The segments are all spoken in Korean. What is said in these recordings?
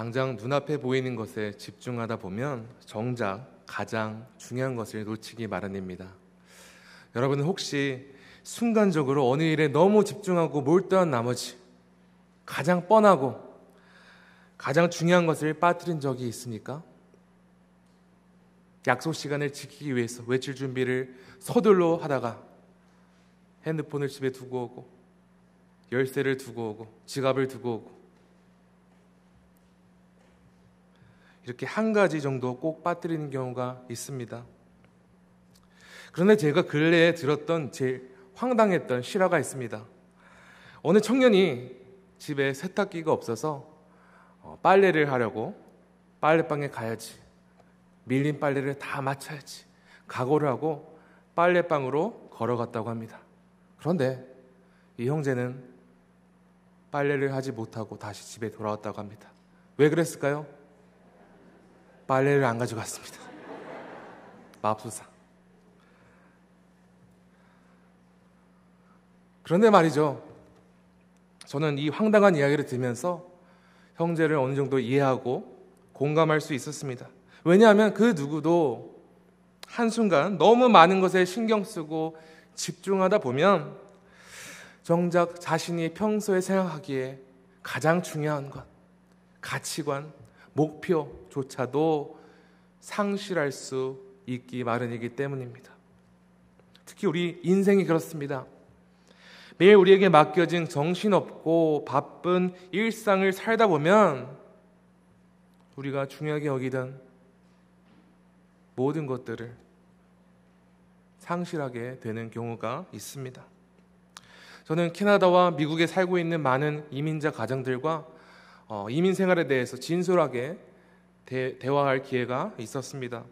당장 눈앞에 보이는 것에 집중하다 보면 정작 가장 중요한 것을 놓치기 마련입니다. 여러분은 혹시 순간적으로 어느 일에 너무 집중하고 몰두한 나머지 가장 뻔하고 가장 중요한 것을 빠뜨린 적이 있습니까? 약속 시간을 지키기 위해서 외출 준비를 서둘러 하다가 핸드폰을 집에 두고 오고 열쇠를 두고 오고 지갑을 두고 오고 이렇게 한 가지 정도 꼭 빠뜨리는 경우가 있습니다. 그런데 제가 근래에 들었던 제일 황당했던 실화가 있습니다. 어느 청년이 집에 세탁기가 없어서 어, 빨래를 하려고 빨래방에 가야지. 밀린 빨래를 다 맞춰야지. 각오를 하고 빨래방으로 걸어갔다고 합니다. 그런데 이 형제는 빨래를 하지 못하고 다시 집에 돌아왔다고 합니다. 왜 그랬을까요? 빨래를 안 가져갔습니다. 맙소사. 그런데 말이죠. 저는 이 황당한 이야기를 들으면서 형제를 어느 정도 이해하고 공감할 수 있었습니다. 왜냐하면 그 누구도 한순간 너무 많은 것에 신경 쓰고 집중하다 보면 정작 자신이 평소에 생각하기에 가장 중요한 것, 가치관, 목표 조차도 상실할 수 있기 마련이기 때문입니다. 특히 우리 인생이 그렇습니다. 매일 우리에게 맡겨진 정신없고 바쁜 일상을 살다 보면 우리가 중요하게 여기던 모든 것들을 상실하게 되는 경우가 있습니다. 저는 캐나다와 미국에 살고 있는 많은 이민자 가정들과 어, 이민 생활에 대해서 진솔하게 대, 대화할 기회가 있었습니다.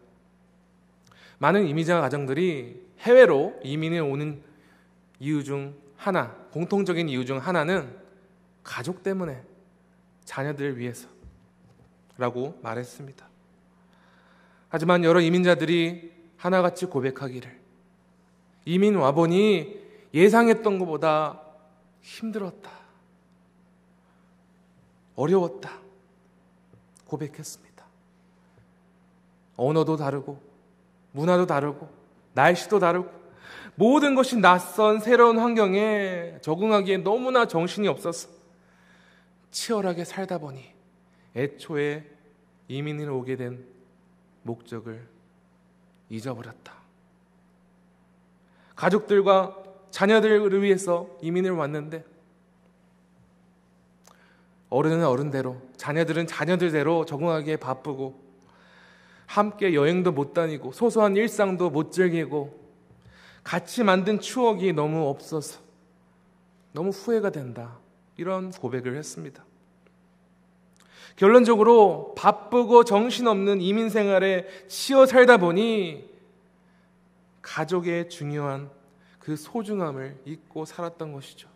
많은 이민자 가정들이 해외로 이민을 오는 이유 중 하나, 공통적인 이유 중 하나는 가족 때문에 자녀들을 위해서 라고 말했습니다. 하지만 여러 이민자들이 하나같이 고백하기를 이민 와보니 예상했던 것보다 힘들었다. 어려웠다. 고백했습니다. 언어도 다르고, 문화도 다르고, 날씨도 다르고, 모든 것이 낯선 새로운 환경에 적응하기에 너무나 정신이 없어서 치열하게 살다 보니 애초에 이민을 오게 된 목적을 잊어버렸다. 가족들과 자녀들을 위해서 이민을 왔는데 어른은 어른대로 자녀들은 자녀들대로 적응하기에 바쁘고 함께 여행도 못 다니고 소소한 일상도 못 즐기고 같이 만든 추억이 너무 없어서 너무 후회가 된다. 이런 고백을 했습니다. 결론적으로 바쁘고 정신없는 이민 생활에 치여 살다 보니 가족의 중요한 그 소중함을 잊고 살았던 것이죠.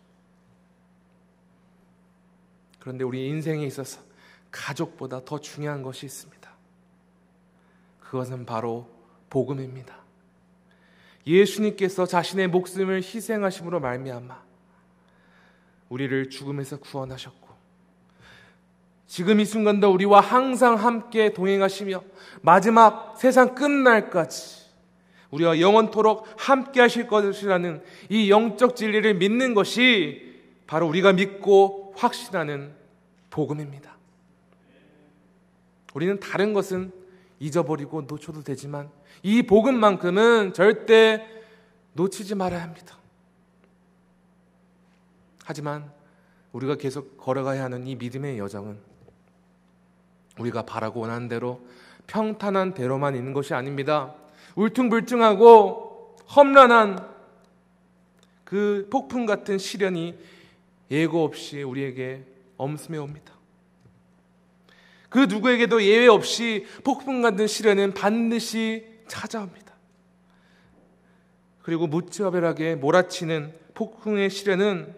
그런데 우리 인생에 있어서 가족보다 더 중요한 것이 있습니다. 그것은 바로 복음입니다. 예수님께서 자신의 목숨을 희생하심으로 말미암아 우리를 죽음에서 구원하셨고 지금 이 순간도 우리와 항상 함께 동행하시며 마지막 세상 끝날까지 우리와 영원토록 함께 하실 것이라는 이 영적 진리를 믿는 것이 바로 우리가 믿고 확신하는 복음입니다. 우리는 다른 것은 잊어버리고 놓쳐도 되지만 이 복음만큼은 절대 놓치지 말아야 합니다. 하지만 우리가 계속 걸어가야 하는 이 믿음의 여정은 우리가 바라고 원하는 대로 평탄한 대로만 있는 것이 아닙니다. 울퉁불퉁하고 험난한 그 폭풍 같은 시련이 예고 없이 우리에게 엄습해 옵니다. 그 누구에게도 예외 없이 폭풍 같은 시련은 반드시 찾아옵니다. 그리고 무차별하게 몰아치는 폭풍의 시련은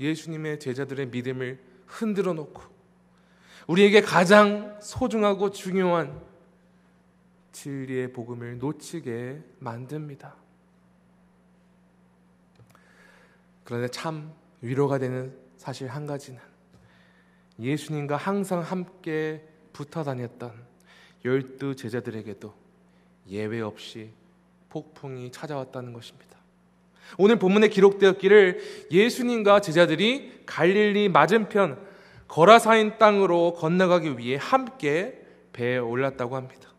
예수님의 제자들의 믿음을 흔들어 놓고 우리에게 가장 소중하고 중요한 진리의 복음을 놓치게 만듭니다. 그런데 참 위로가 되는 사실 한 가지는 예수님과 항상 함께 붙어 다녔던 열두 제자들에게도 예외 없이 폭풍이 찾아왔다는 것입니다. 오늘 본문에 기록되었기를 예수님과 제자들이 갈릴리 맞은편 거라사인 땅으로 건너가기 위해 함께 배에 올랐다고 합니다.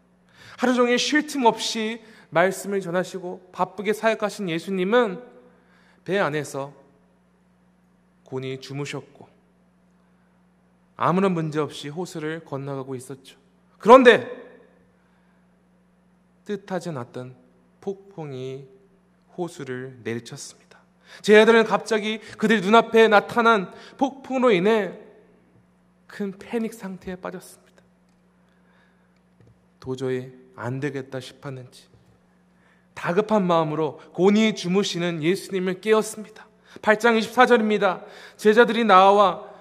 하루 종일 쉴 틈 없이 말씀을 전하시고 바쁘게 사역하신 예수님은 배 안에서 곤히 주무셨고 아무런 문제 없이 호수를 건너가고 있었죠. 그런데 뜻하지 않았던 폭풍이 호수를 내리쳤습니다. 제 아들은 갑자기 그들 눈앞에 나타난 폭풍으로 인해 큰 패닉 상태에 빠졌습니다. 도저히 안 되겠다 싶었는지 다급한 마음으로 곤히 주무시는 예수님을 깨웠습니다. 8장 24절입니다. 제자들이 나와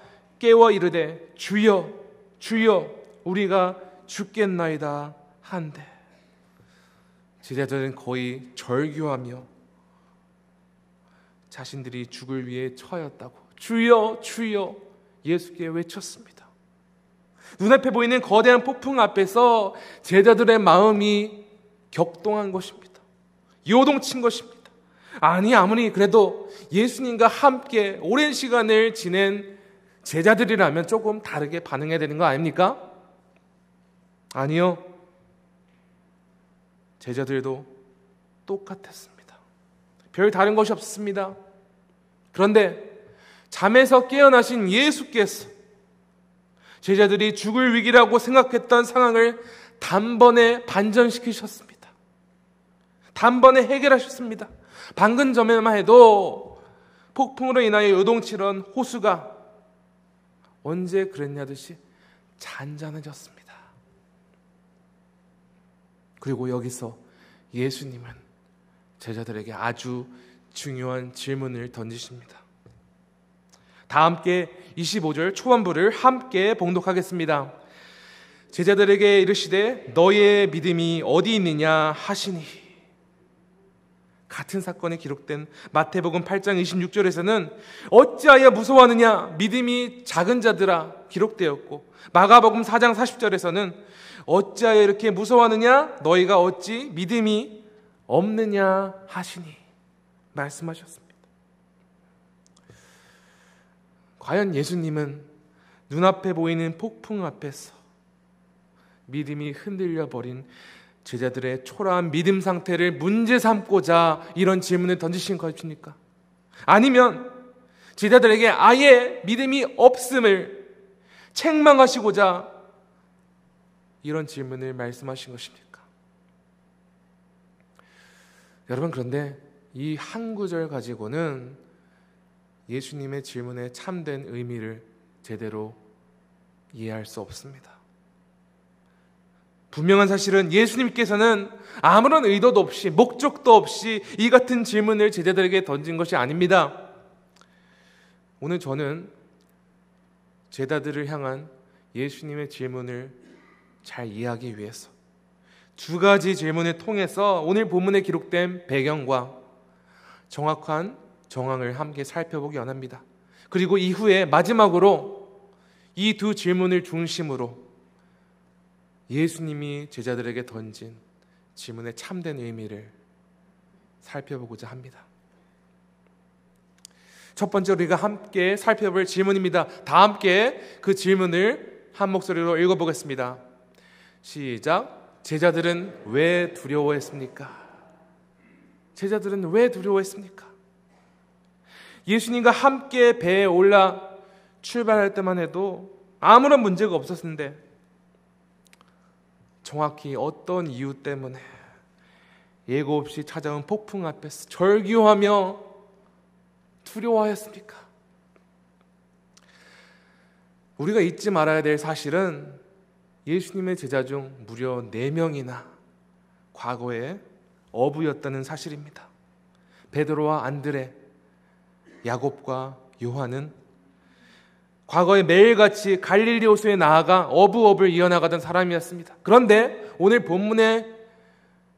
깨워 이르되 주여 주여 우리가 죽겠나이다 한데 제자들은 거의 절규하며 자신들이 죽을 위해 처였다고 주여 주여 예수께 외쳤습니다. 눈앞에 보이는 거대한 폭풍 앞에서 제자들의 마음이 격동한 것입니다. 요동친 것입니다. 아니 아무리 그래도 예수님과 함께 오랜 시간을 지낸 제자들이라면 조금 다르게 반응해야 되는 거 아닙니까? 아니요. 제자들도 똑같았습니다. 별 다른 것이 없습니다. 그런데 잠에서 깨어나신 예수께서 제자들이 죽을 위기라고 생각했던 상황을 단번에 반전시키셨습니다. 단번에 해결하셨습니다. 방금 전에만 해도 폭풍으로 인하여 요동치던 호수가 언제 그랬냐듯이 잔잔해졌습니다. 그리고 여기서 예수님은 제자들에게 아주 중요한 질문을 던지십니다. 다 함께 25절 초반부를 함께 봉독하겠습니다. 제자들에게 이르시되 너의 믿음이 어디 있느냐 하시니 같은 사건이 기록된 마태복음 8장 26절에서는 어찌하여 무서워하느냐? 믿음이 작은 자들아 기록되었고 마가복음 4장 40절에서는 어찌하여 이렇게 무서워하느냐? 너희가 어찌 믿음이 없느냐? 하시니 말씀하셨습니다. 과연 예수님은 눈앞에 보이는 폭풍 앞에서 믿음이 흔들려 버린 제자들의 초라한 믿음 상태를 문제 삼고자 이런 질문을 던지신 것입니까? 아니면 제자들에게 아예 믿음이 없음을 책망하시고자 이런 질문을 말씀하신 것입니까? 여러분 그런데 이 한 구절 가지고는 예수님의 질문에 참된 의미를 제대로 이해할 수 없습니다. 분명한 사실은 예수님께서는 아무런 의도도 없이 목적도 없이 이 같은 질문을 제자들에게 던진 것이 아닙니다. 오늘 저는 제자들을 향한 예수님의 질문을 잘 이해하기 위해서 두 가지 질문을 통해서 오늘 본문에 기록된 배경과 정확한 정황을 함께 살펴보기 원합니다. 그리고 이후에 마지막으로 이 두 질문을 중심으로 예수님이 제자들에게 던진 질문의 참된 의미를 살펴보고자 합니다. 첫 번째 우리가 함께 살펴볼 질문입니다. 다 함께 그 질문을 한 목소리로 읽어보겠습니다. 시작. 제자들은 왜 두려워했습니까? 제자들은 왜 두려워했습니까? 예수님과 함께 배에 올라 출발할 때만 해도 아무런 문제가 없었는데 정확히 어떤 이유 때문에 예고 없이 찾아온 폭풍 앞에서 절규하며 두려워하였습니까? 우리가 잊지 말아야 될 사실은 예수님의 제자 중 무려 4명이나 과거에 어부였다는 사실입니다. 베드로와 안드레, 야곱과 요한은 과거에 매일같이 갈릴리 호수에 나아가 어부업을 이어나가던 사람이었습니다. 그런데 오늘 본문에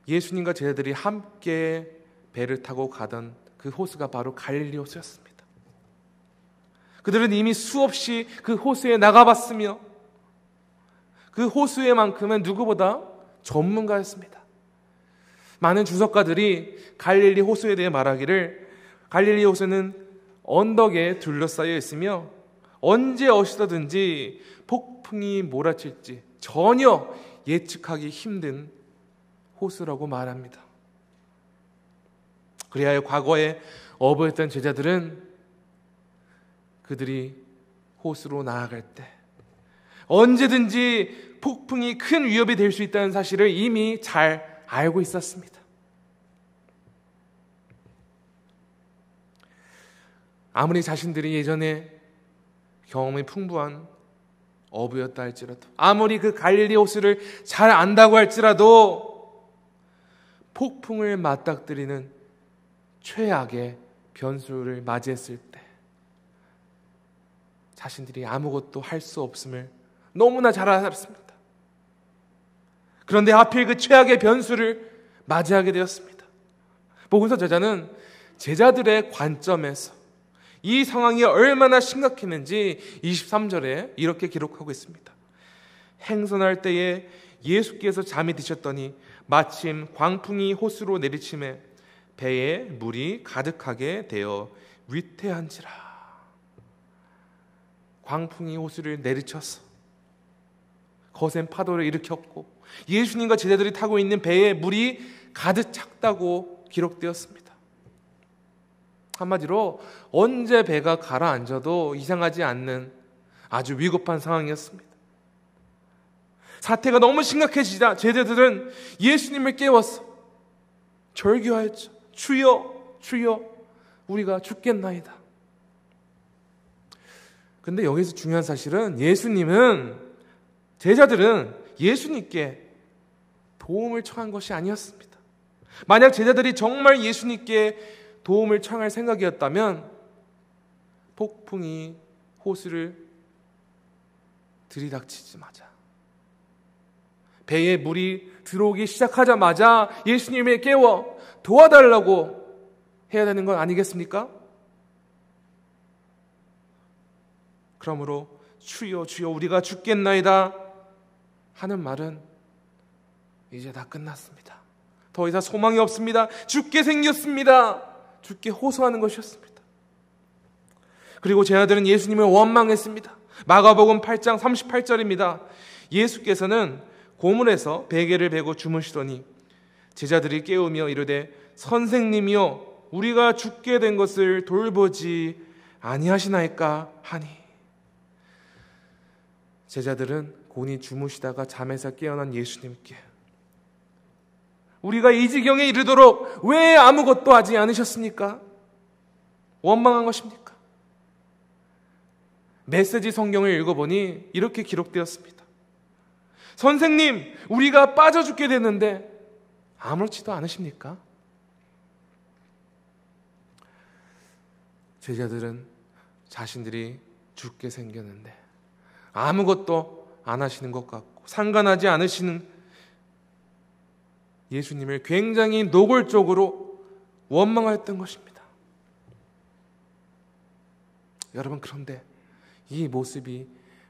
예수님과 제자들이 함께 배를 타고 가던 그 호수가 바로 갈릴리 호수였습니다. 그들은 이미 수없이 그 호수에 나가봤으며 그 호수에만큼은 누구보다 전문가였습니다. 많은 주석가들이 갈릴리 호수에 대해 말하기를 갈릴리 호수는 언덕에 둘러싸여 있으며 언제 어디서든지 폭풍이 몰아칠지 전혀 예측하기 힘든 호수라고 말합니다. 그리하여 과거에 어부했던 제자들은 그들이 호수로 나아갈 때 언제든지 폭풍이 큰 위협이 될 수 있다는 사실을 이미 잘 알고 있었습니다. 아무리 자신들이 예전에 경험이 풍부한 어부였다 할지라도 아무리 그 갈릴리 호수를 잘 안다고 할지라도 폭풍을 맞닥뜨리는 최악의 변수를 맞이했을 때 자신들이 아무것도 할 수 없음을 너무나 잘 알았습니다. 그런데 하필 그 최악의 변수를 맞이하게 되었습니다. 복음서 저자는 제자들의 관점에서 이 상황이 얼마나 심각했는지 23절에 이렇게 기록하고 있습니다. 행선할 때에 예수께서 잠이 드셨더니 마침 광풍이 호수로 내리침에 배에 물이 가득하게 되어 위태한지라. 광풍이 호수를 내리쳐서 거센 파도를 일으켰고 예수님과 제자들이 타고 있는 배에 물이 가득 찼다고 기록되었습니다. 한마디로 언제 배가 가라앉아도 이상하지 않는 아주 위급한 상황이었습니다. 사태가 너무 심각해지자 제자들은 예수님을 깨워서 절규하였죠. 주여, 주여, 우리가 죽겠나이다. 근데 여기서 중요한 사실은 예수님은 제자들은 예수님께 도움을 청한 것이 아니었습니다. 만약 제자들이 정말 예수님께 도움을 청할 생각이었다면 폭풍이 호수를 들이닥치자마자 배에 물이 들어오기 시작하자마자 예수님을 깨워 도와달라고 해야 되는 건 아니겠습니까? 그러므로 주여 주여 우리가 죽겠나이다 하는 말은 이제 다 끝났습니다. 더 이상 소망이 없습니다. 죽게 생겼습니다. 죽게 호소하는 것이었습니다. 그리고 제 아들은 예수님을 원망했습니다. 마가복음 8장 38절입니다. 예수께서는 고문에서 베개를 베고 주무시더니 제자들이 깨우며 이르되 선생님이여 우리가 죽게 된 것을 돌보지 아니하시나이까 하니 제자들은 곤히 주무시다가 잠에서 깨어난 예수님께 우리가 이 지경에 이르도록 왜 아무것도 하지 않으셨습니까? 원망한 것입니까? 메시지 성경을 읽어보니 이렇게 기록되었습니다. 선생님, 우리가 빠져 죽게 됐는데 아무렇지도 않으십니까? 제자들은 자신들이 죽게 생겼는데 아무것도 안 하시는 것 같고 상관하지 않으시는 예수님을 굉장히 노골적으로 원망하였던 것입니다. 여러분 그런데 이 모습이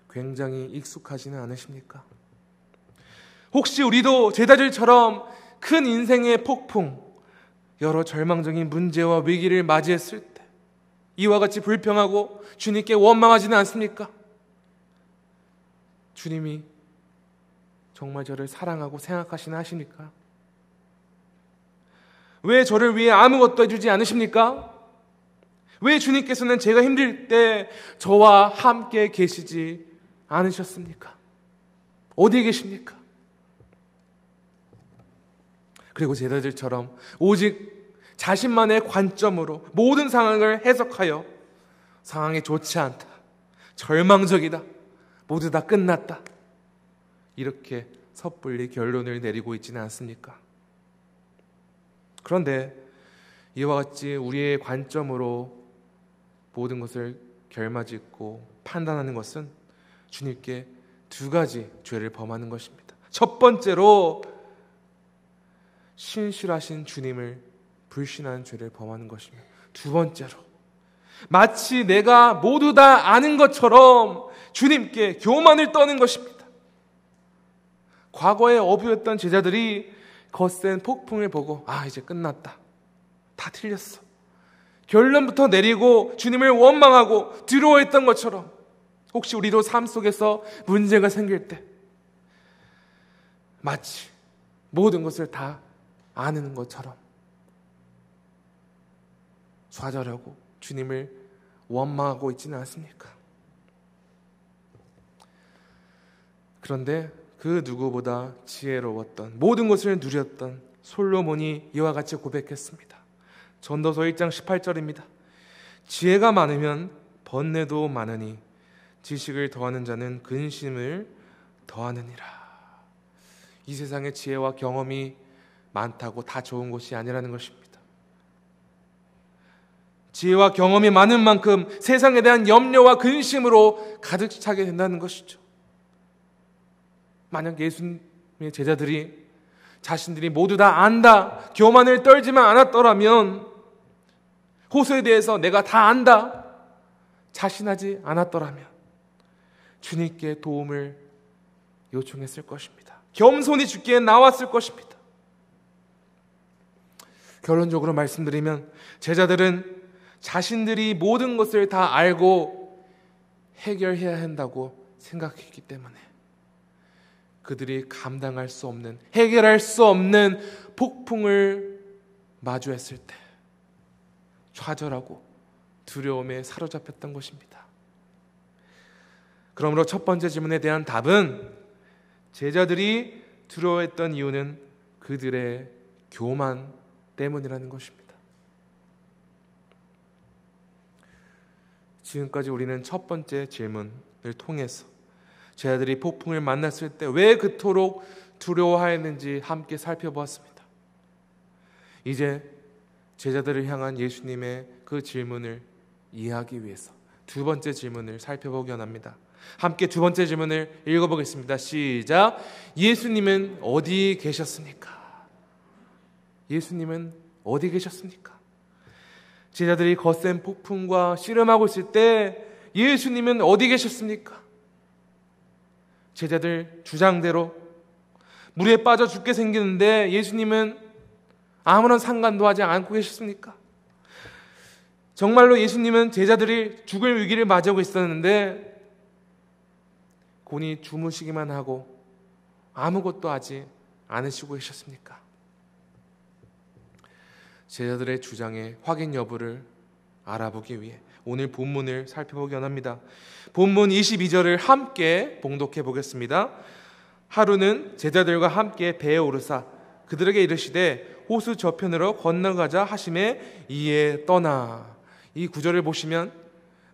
굉장히 익숙하지는 않으십니까? 혹시 우리도 제자들처럼 큰 인생의 폭풍, 여러 절망적인 문제와 위기를 맞이했을 때 이와 같이 불평하고 주님께 원망하지는 않습니까? 주님이 정말 저를 사랑하고 생각하시나 하십니까? 왜 저를 위해 아무것도 해주지 않으십니까? 왜 주님께서는 제가 힘들 때 저와 함께 계시지 않으셨습니까? 어디에 계십니까? 그리고 제자들처럼 오직 자신만의 관점으로 모든 상황을 해석하여 상황이 좋지 않다. 절망적이다. 모두 다 끝났다. 이렇게 섣불리 결론을 내리고 있지는 않습니까? 그런데 이와 같이 우리의 관점으로 모든 것을 결마짓고 판단하는 것은 주님께 두 가지 죄를 범하는 것입니다. 첫 번째로 신실하신 주님을 불신하는 죄를 범하는 것이며 두 번째로 마치 내가 모두 다 아는 것처럼 주님께 교만을 떠는 것입니다. 과거에 어부였던 제자들이 거센 폭풍을 보고 아 이제 끝났다. 다 틀렸어. 결론부터 내리고 주님을 원망하고 두려워했던 것처럼 혹시 우리도 삶 속에서 문제가 생길 때 마치 모든 것을 다 아는 것처럼 좌절하고 주님을 원망하고 있지는 않습니까? 그런데 그 누구보다 지혜로웠던 모든 것을 누렸던 솔로몬이 이와 같이 고백했습니다. 전도서 1장 18절입니다. 지혜가 많으면 번뇌도 많으니 지식을 더하는 자는 근심을 더하느니라. 이 세상에 지혜와 경험이 많다고 다 좋은 것이 아니라는 것입니다. 지혜와 경험이 많은 만큼 세상에 대한 염려와 근심으로 가득 차게 된다는 것이죠. 만약 예수님의 제자들이 자신들이 모두 다 안다, 교만을 떨지만 않았더라면 호소에 대해서 내가 다 안다, 자신하지 않았더라면 주님께 도움을 요청했을 것입니다. 겸손히 죽기에 나왔을 것입니다. 결론적으로 말씀드리면 제자들은 자신들이 모든 것을 다 알고 해결해야 한다고 생각했기 때문에 그들이 감당할 수 없는 해결할 수 없는 폭풍을 마주했을 때 좌절하고 두려움에 사로잡혔던 것입니다. 그러므로 첫 번째 질문에 대한 답은 제자들이 두려워했던 이유는 그들의 교만 때문이라는 것입니다. 지금까지 우리는 첫 번째 질문을 통해서 제자들이 폭풍을 만났을 때 왜 그토록 두려워하였는지 함께 살펴보았습니다. 이제 제자들을 향한 예수님의 그 질문을 이해하기 위해서 두 번째 질문을 살펴보기 원합니다. 함께 두 번째 질문을 읽어보겠습니다. 시작. 예수님은 어디 계셨습니까? 예수님은 어디 계셨습니까? 제자들이 거센 폭풍과 씨름하고 있을 때 예수님은 어디 계셨습니까? 제자들 주장대로 물에 빠져 죽게 생기는데 예수님은 아무런 상관도 하지 않고 계셨습니까? 정말로 예수님은 제자들이 죽을 위기를 맞이하고 있었는데 곤히 주무시기만 하고 아무것도 하지 않으시고 계셨습니까? 제자들의 주장의 확인 여부를 알아보기 위해 오늘 본문을 살펴보기 원합니다. 본문 22절을 함께 봉독해 보겠습니다. 하루는 제자들과 함께 배에 오르사 그들에게 이르시되 호수 저편으로 건너가자 하심에 이에 떠나 이 구절을 보시면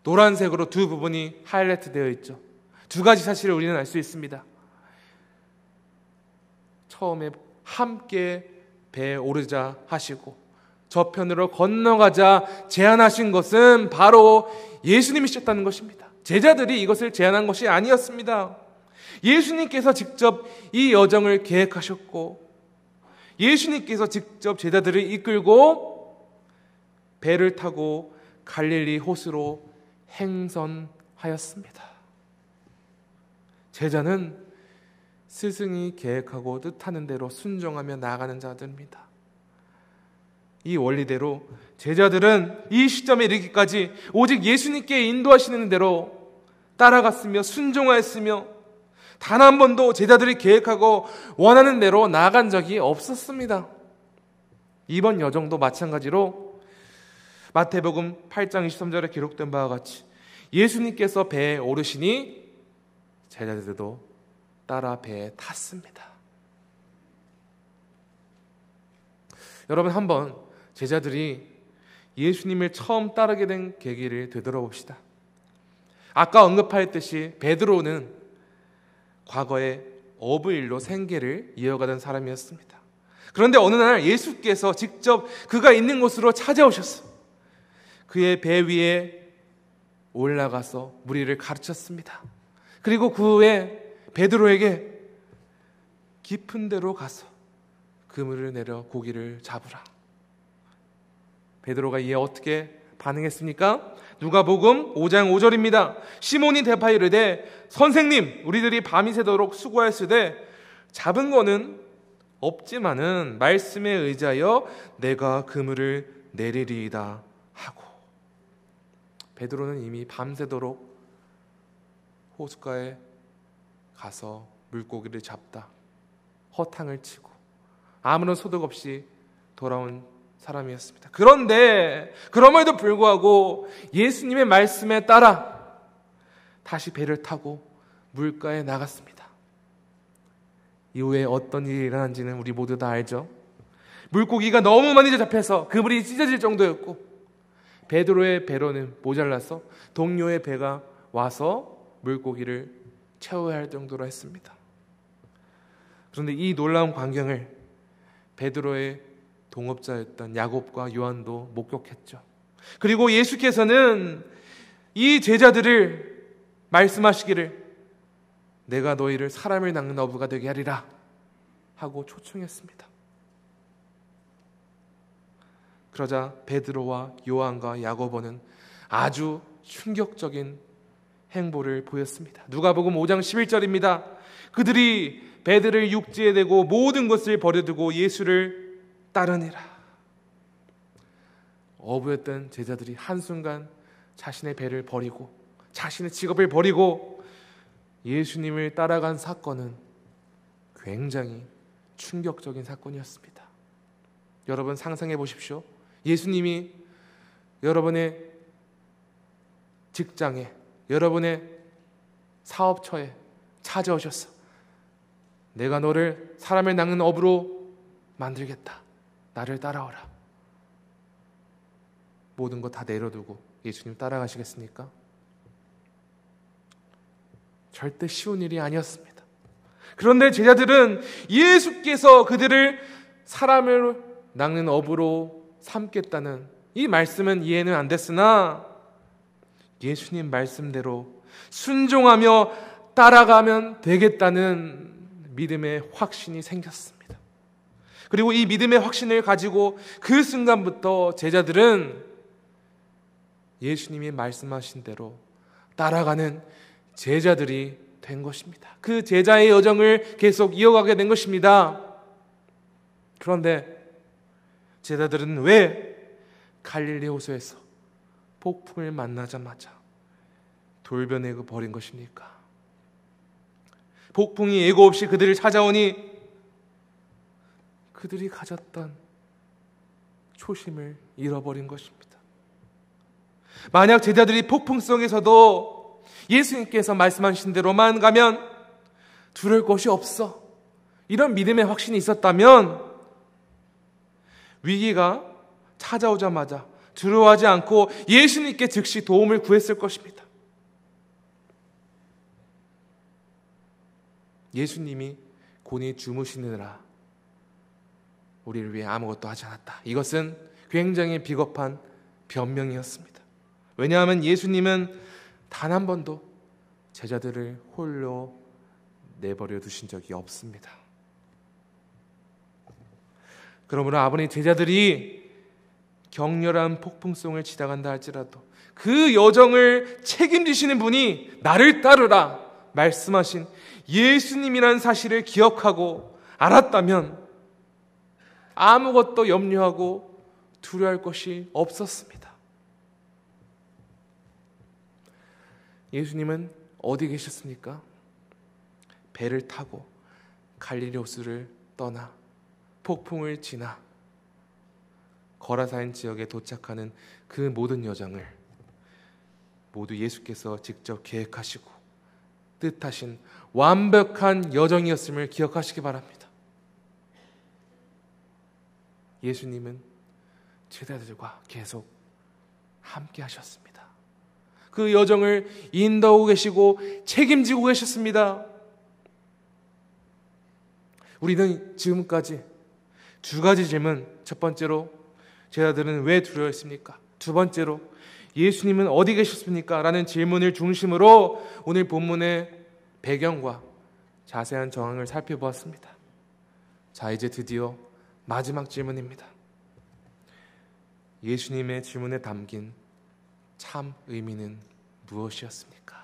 노란색으로 두 부분이 하이라이트 되어 있죠. 두 가지 사실을 우리는 알 수 있습니다. 처음에 함께 배에 오르자 하시고 저편으로 건너가자 제안하신 것은 바로 예수님이셨다는 것입니다. 제자들이 이것을 제안한 것이 아니었습니다. 예수님께서 직접 이 여정을 계획하셨고 예수님께서 직접 제자들을 이끌고 배를 타고 갈릴리 호수로 행선하였습니다. 제자는 스승이 계획하고 뜻하는 대로 순종하며 나아가는 자들입니다. 이 원리대로 제자들은 이 시점에 이르기까지 오직 예수님께 인도하시는 대로 따라갔으며 순종하였으며 단 한 번도 제자들이 계획하고 원하는 대로 나아간 적이 없었습니다. 이번 여정도 마찬가지로 마태복음 8장 23절에 기록된 바와 같이 예수님께서 배에 오르시니 제자들도 따라 배에 탔습니다. 여러분 한번 제자들이 예수님을 처음 따르게 된 계기를 되돌아봅시다. 아까 언급하였듯이 베드로는 과거에 어부일로 생계를 이어가던 사람이었습니다. 그런데 어느 날 예수께서 직접 그가 있는 곳으로 찾아오셨어. 그의 배 위에 올라가서 무리를 가르쳤습니다. 그리고 그 후에 베드로에게 깊은 데로 가서 그물을 내려 고기를 잡으라. 베드로가 이에 어떻게 반응했습니까? 누가복음 5장 5절입니다. 시몬이 대파 이르되 선생님 우리들이 밤이 새도록 수고하였으되 잡은 거는 없지만은 말씀에 의지하여 내가 그물을 내리리이다 하고 베드로는 이미 밤새도록 호숫가에 가서 물고기를 잡다 허탕을 치고 아무런 소득 없이 돌아온 사람이었습니다. 그런데 그럼에도 불구하고 예수님의 말씀에 따라 다시 배를 타고 물가에 나갔습니다. 이후에 어떤 일이 일어난지는 우리 모두 다 알죠. 물고기가 너무 많이 잡혀서 그물이 찢어질 정도였고 베드로의 배로는 모자라서 동료의 배가 와서 물고기를 채워야 할 정도로 했습니다. 그런데 이 놀라운 광경을 베드로의 동업자였던 야곱과 요한도 목격했죠. 그리고 예수께서는 이 제자들을 말씀하시기를 내가 너희를 사람을 낚는 어부가 되게 하리라 하고 초청했습니다. 그러자 베드로와 요한과 야고보는 아주 충격적인 행보를 보였습니다. 누가복음 5장 11절입니다. 그들이 배들을 육지에 대고 모든 것을 버려두고 예수를 따르니라. 어부였던 제자들이 한순간 자신의 배를 버리고 자신의 직업을 버리고 예수님을 따라간 사건은 굉장히 충격적인 사건이었습니다. 여러분 상상해 보십시오. 예수님이 여러분의 직장에, 여러분의 사업처에 찾아오셨어. 내가 너를 사람을 낚는 업으로 만들겠다. 나를 따라오라. 모든 것다 내려두고 예수님 따라가시겠습니까? 절대 쉬운 일이 아니었습니다. 그런데 제자들은 예수께서 그들을 사람을 낚는 업으로 삼겠다는 이 말씀은 이해는 안 됐으나 예수님 말씀대로 순종하며 따라가면 되겠다는 믿음의 확신이 생겼습니다. 그리고 이 믿음의 확신을 가지고 그 순간부터 제자들은 예수님이 말씀하신 대로 따라가는 제자들이 된 것입니다. 그 제자의 여정을 계속 이어가게 된 것입니다. 그런데 제자들은 왜 갈릴리 호수에서 폭풍을 만나자마자 돌변해 버린 것입니까? 폭풍이 예고 없이 그들을 찾아오니 그들이 가졌던 초심을 잃어버린 것입니다. 만약 제자들이 폭풍 속에서도 예수님께서 말씀하신 대로만 가면 두려울 것이 없어. 이런 믿음의 확신이 있었다면 위기가 찾아오자마자 두려워하지 않고 예수님께 즉시 도움을 구했을 것입니다. 예수님이 곤히 주무시느라 우리를 위해 아무것도 하지 않았다. 이것은 굉장히 비겁한 변명이었습니다. 왜냐하면 예수님은 단 한 번도 제자들을 홀로 내버려 두신 적이 없습니다. 그러므로 아버님 제자들이 격렬한 폭풍송을 지나간다 할지라도 그 여정을 책임지시는 분이 나를 따르라 말씀하신 예수님이라는 사실을 기억하고 알았다면 아무것도 염려하고 두려워할 것이 없었습니다. 예수님은 어디 계셨습니까? 배를 타고 갈릴리 호수를 떠나 폭풍을 지나 거라사인 지역에 도착하는 그 모든 여정을 모두 예수께서 직접 계획하시고 뜻하신 완벽한 여정이었음을 기억하시기 바랍니다. 예수님은 제자들과 계속 함께 하셨습니다. 그 여정을 인도하고 계시고 책임지고 계셨습니다. 우리는 지금까지 두 가지 질문. 첫 번째로 제자들은 왜 두려워했습니까? 두 번째로 예수님은 어디 계셨습니까? 라는 질문을 중심으로 오늘 본문의 배경과 자세한 정황을 살펴보았습니다. 자, 이제 드디어 마지막 질문입니다. 예수님의 질문에 담긴 참 의미는 무엇이었습니까?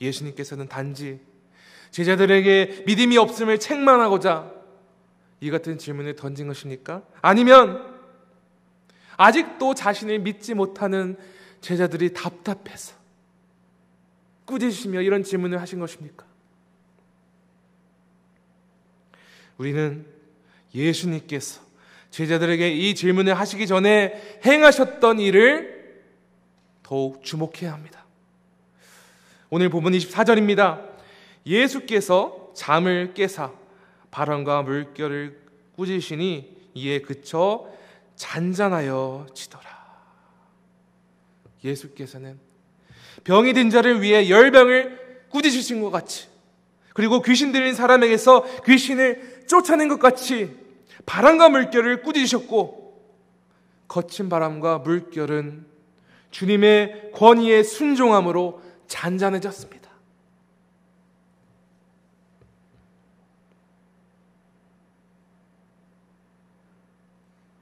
예수님께서는 단지 제자들에게 믿음이 없음을 책망하고자 이 같은 질문을 던진 것입니까? 아니면 아직도 자신을 믿지 못하는 제자들이 답답해서 꾸짖으시며 이런 질문을 하신 것입니까? 우리는 예수님께서 제자들에게 이 질문을 하시기 전에 행하셨던 일을 더욱 주목해야 합니다. 오늘 본문 24절입니다. 예수께서 잠을 깨사 바람과 물결을 꾸짖으시니 이에 그쳐 잔잔하여 지더라. 예수께서는 병이 든 자를 위해 열병을 꾸짖으신 것 같이 그리고 귀신 들린 사람에게서 귀신을 쫓아낸 것 같이 바람과 물결을 꾸짖으셨고 거친 바람과 물결은 주님의 권위에 순종함으로 잔잔해졌습니다.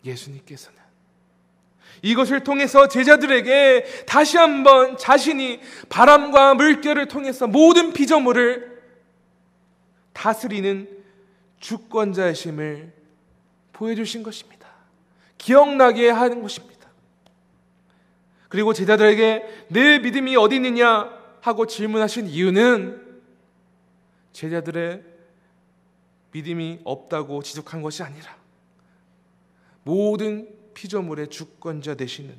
예수님께서는 이것을 통해서 제자들에게 다시 한번 자신이 바람과 물결을 통해서 모든 피조물을 다스리는 주권자의 심을 보여주신 것입니다. 기억나게 하는 것입니다. 그리고 제자들에게 내 믿음이 어디 있느냐 하고 질문하신 이유는 제자들의 믿음이 없다고 지적한 것이 아니라 모든 피조물의 주권자 되시는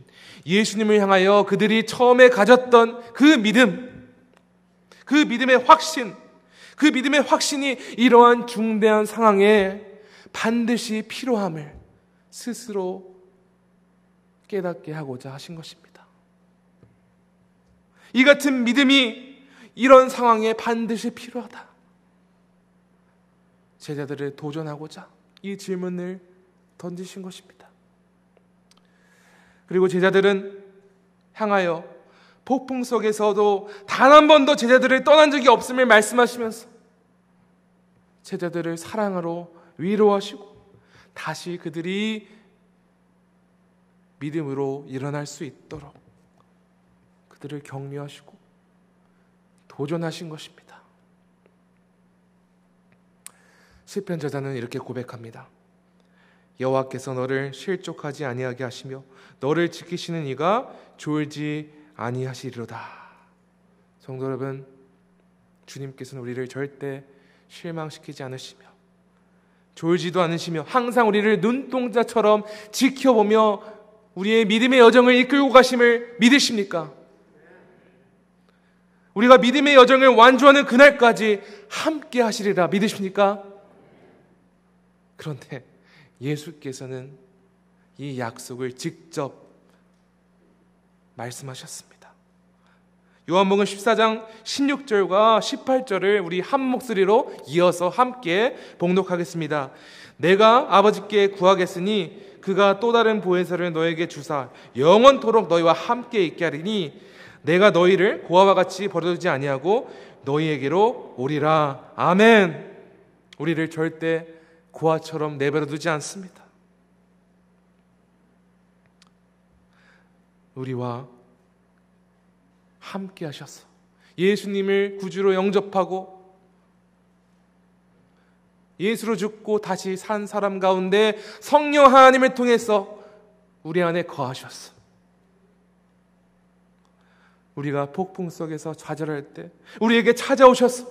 예수님을 향하여 그들이 처음에 가졌던 그 믿음, 그 믿음의 확신, 그 믿음의 확신이 이러한 중대한 상황에 반드시 필요함을 스스로 깨닫게 하고자 하신 것입니다. 이 같은 믿음이 이런 상황에 반드시 필요하다. 제자들을 도전하고자 이 질문을 던지신 것입니다. 그리고 제자들은 향하여 폭풍 속에서도 단 한 번도 제자들을 떠난 적이 없음을 말씀하시면서 제자들을 사랑으로 위로하시고 다시 그들이 믿음으로 일어날 수 있도록 그들을 격려하시고 도전하신 것입니다. 시편 저자는 이렇게 고백합니다. 여호와께서 너를 실족하지 아니하게 하시며 너를 지키시는 이가 졸지 아니하시리로다. 성도 여러분, 주님께서는 우리를 절대 실망시키지 않으시며 졸지도 않으시며 항상 우리를 눈동자처럼 지켜보며 우리의 믿음의 여정을 이끌고 가심을 믿으십니까? 우리가 믿음의 여정을 완주하는 그날까지 함께 하시리라 믿으십니까? 그런데 예수께서는 이 약속을 직접 말씀하셨습니다. 요한복음 14장 16절과 18절을 우리 한 목소리로 이어서 함께 봉독하겠습니다. 내가 아버지께 구하겠으니 그가 또 다른 보혜사를 너에게 주사 영원토록 너희와 함께 있게 하리니 내가 너희를 고아와 같이 버려두지 아니하고 너희에게로 오리라. 아멘. 우리를 절대 고아처럼 내버려 두지 않습니다. 우리와 함께 하셔서 예수님을 구주로 영접하고 예수로 죽고 다시 산 사람 가운데 성령 하나님을 통해서 우리 안에 거하셨어. 우리가 폭풍 속에서 좌절할 때 우리에게 찾아오셔서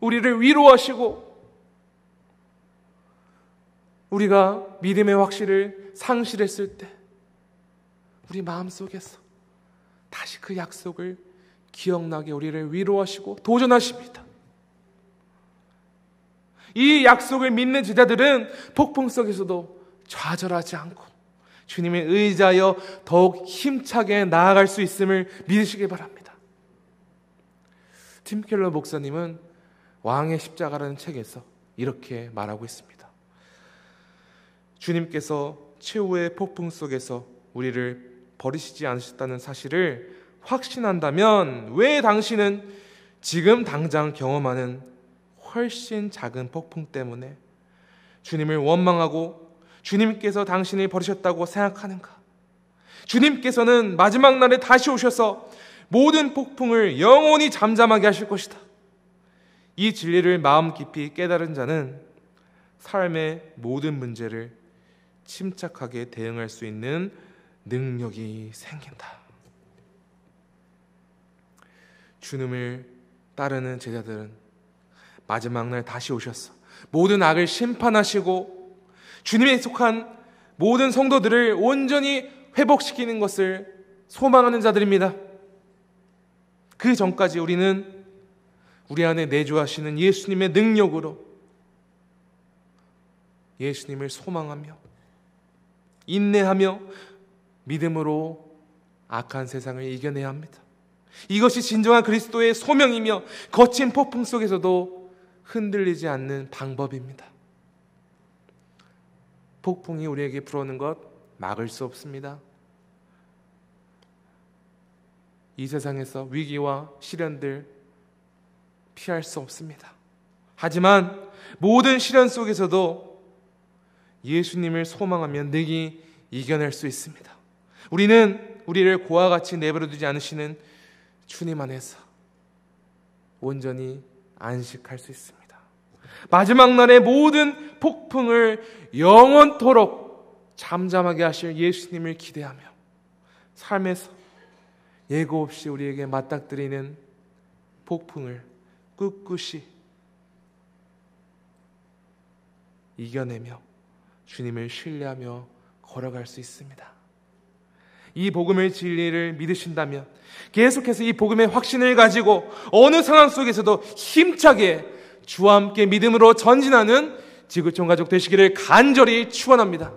우리를 위로하시고 우리가 믿음의 확실을 상실했을 때 우리 마음속에서 다시 그 약속을 기억나게 우리를 위로하시고 도전하십니다. 이 약속을 믿는 제자들은 폭풍 속에서도 좌절하지 않고 주님의 의지하여 더욱 힘차게 나아갈 수 있음을 믿으시기 바랍니다. 팀 켈러 목사님은 왕의 십자가라는 책에서 이렇게 말하고 있습니다. 주님께서 최후의 폭풍 속에서 우리를 버리시지 않으셨다는 사실을 확신한다면 왜 당신은 지금 당장 경험하는 훨씬 작은 폭풍 때문에 주님을 원망하고 주님께서 당신을 버리셨다고 생각하는가? 주님께서는 마지막 날에 다시 오셔서 모든 폭풍을 영원히 잠잠하게 하실 것이다. 이 진리를 마음 깊이 깨달은 자는 삶의 모든 문제를 침착하게 대응할 수 있는 능력이 생긴다. 주님을 따르는 제자들은 마지막 날 다시 오셨어. 모든 악을 심판하시고 주님에 속한 모든 성도들을 온전히 회복시키는 것을 소망하는 자들입니다. 그 전까지 우리는 우리 안에 내주하시는 예수님의 능력으로 예수님을 소망하며 인내하며 믿음으로 악한 세상을 이겨내야 합니다. 이것이 진정한 그리스도의 소명이며 거친 폭풍 속에서도 흔들리지 않는 방법입니다. 폭풍이 우리에게 불어오는 것 막을 수 없습니다. 이 세상에서 위기와 시련들 피할 수 없습니다. 하지만 모든 시련 속에서도 예수님을 소망하면 능히 이겨낼 수 있습니다. 우리는 우리를 고와 같이 내버려 두지 않으시는 주님 안에서 온전히 안식할 수 있습니다. 마지막 날의 모든 폭풍을 영원토록 잠잠하게 하실 예수님을 기대하며 삶에서 예고 없이 우리에게 맞닥뜨리는 폭풍을 꿋꿋이 이겨내며 주님을 신뢰하며 걸어갈 수 있습니다. 이 복음의 진리를 믿으신다면 계속해서 이 복음의 확신을 가지고 어느 상황 속에서도 힘차게 주와 함께 믿음으로 전진하는 지구촌 가족 되시기를 간절히 축원합니다.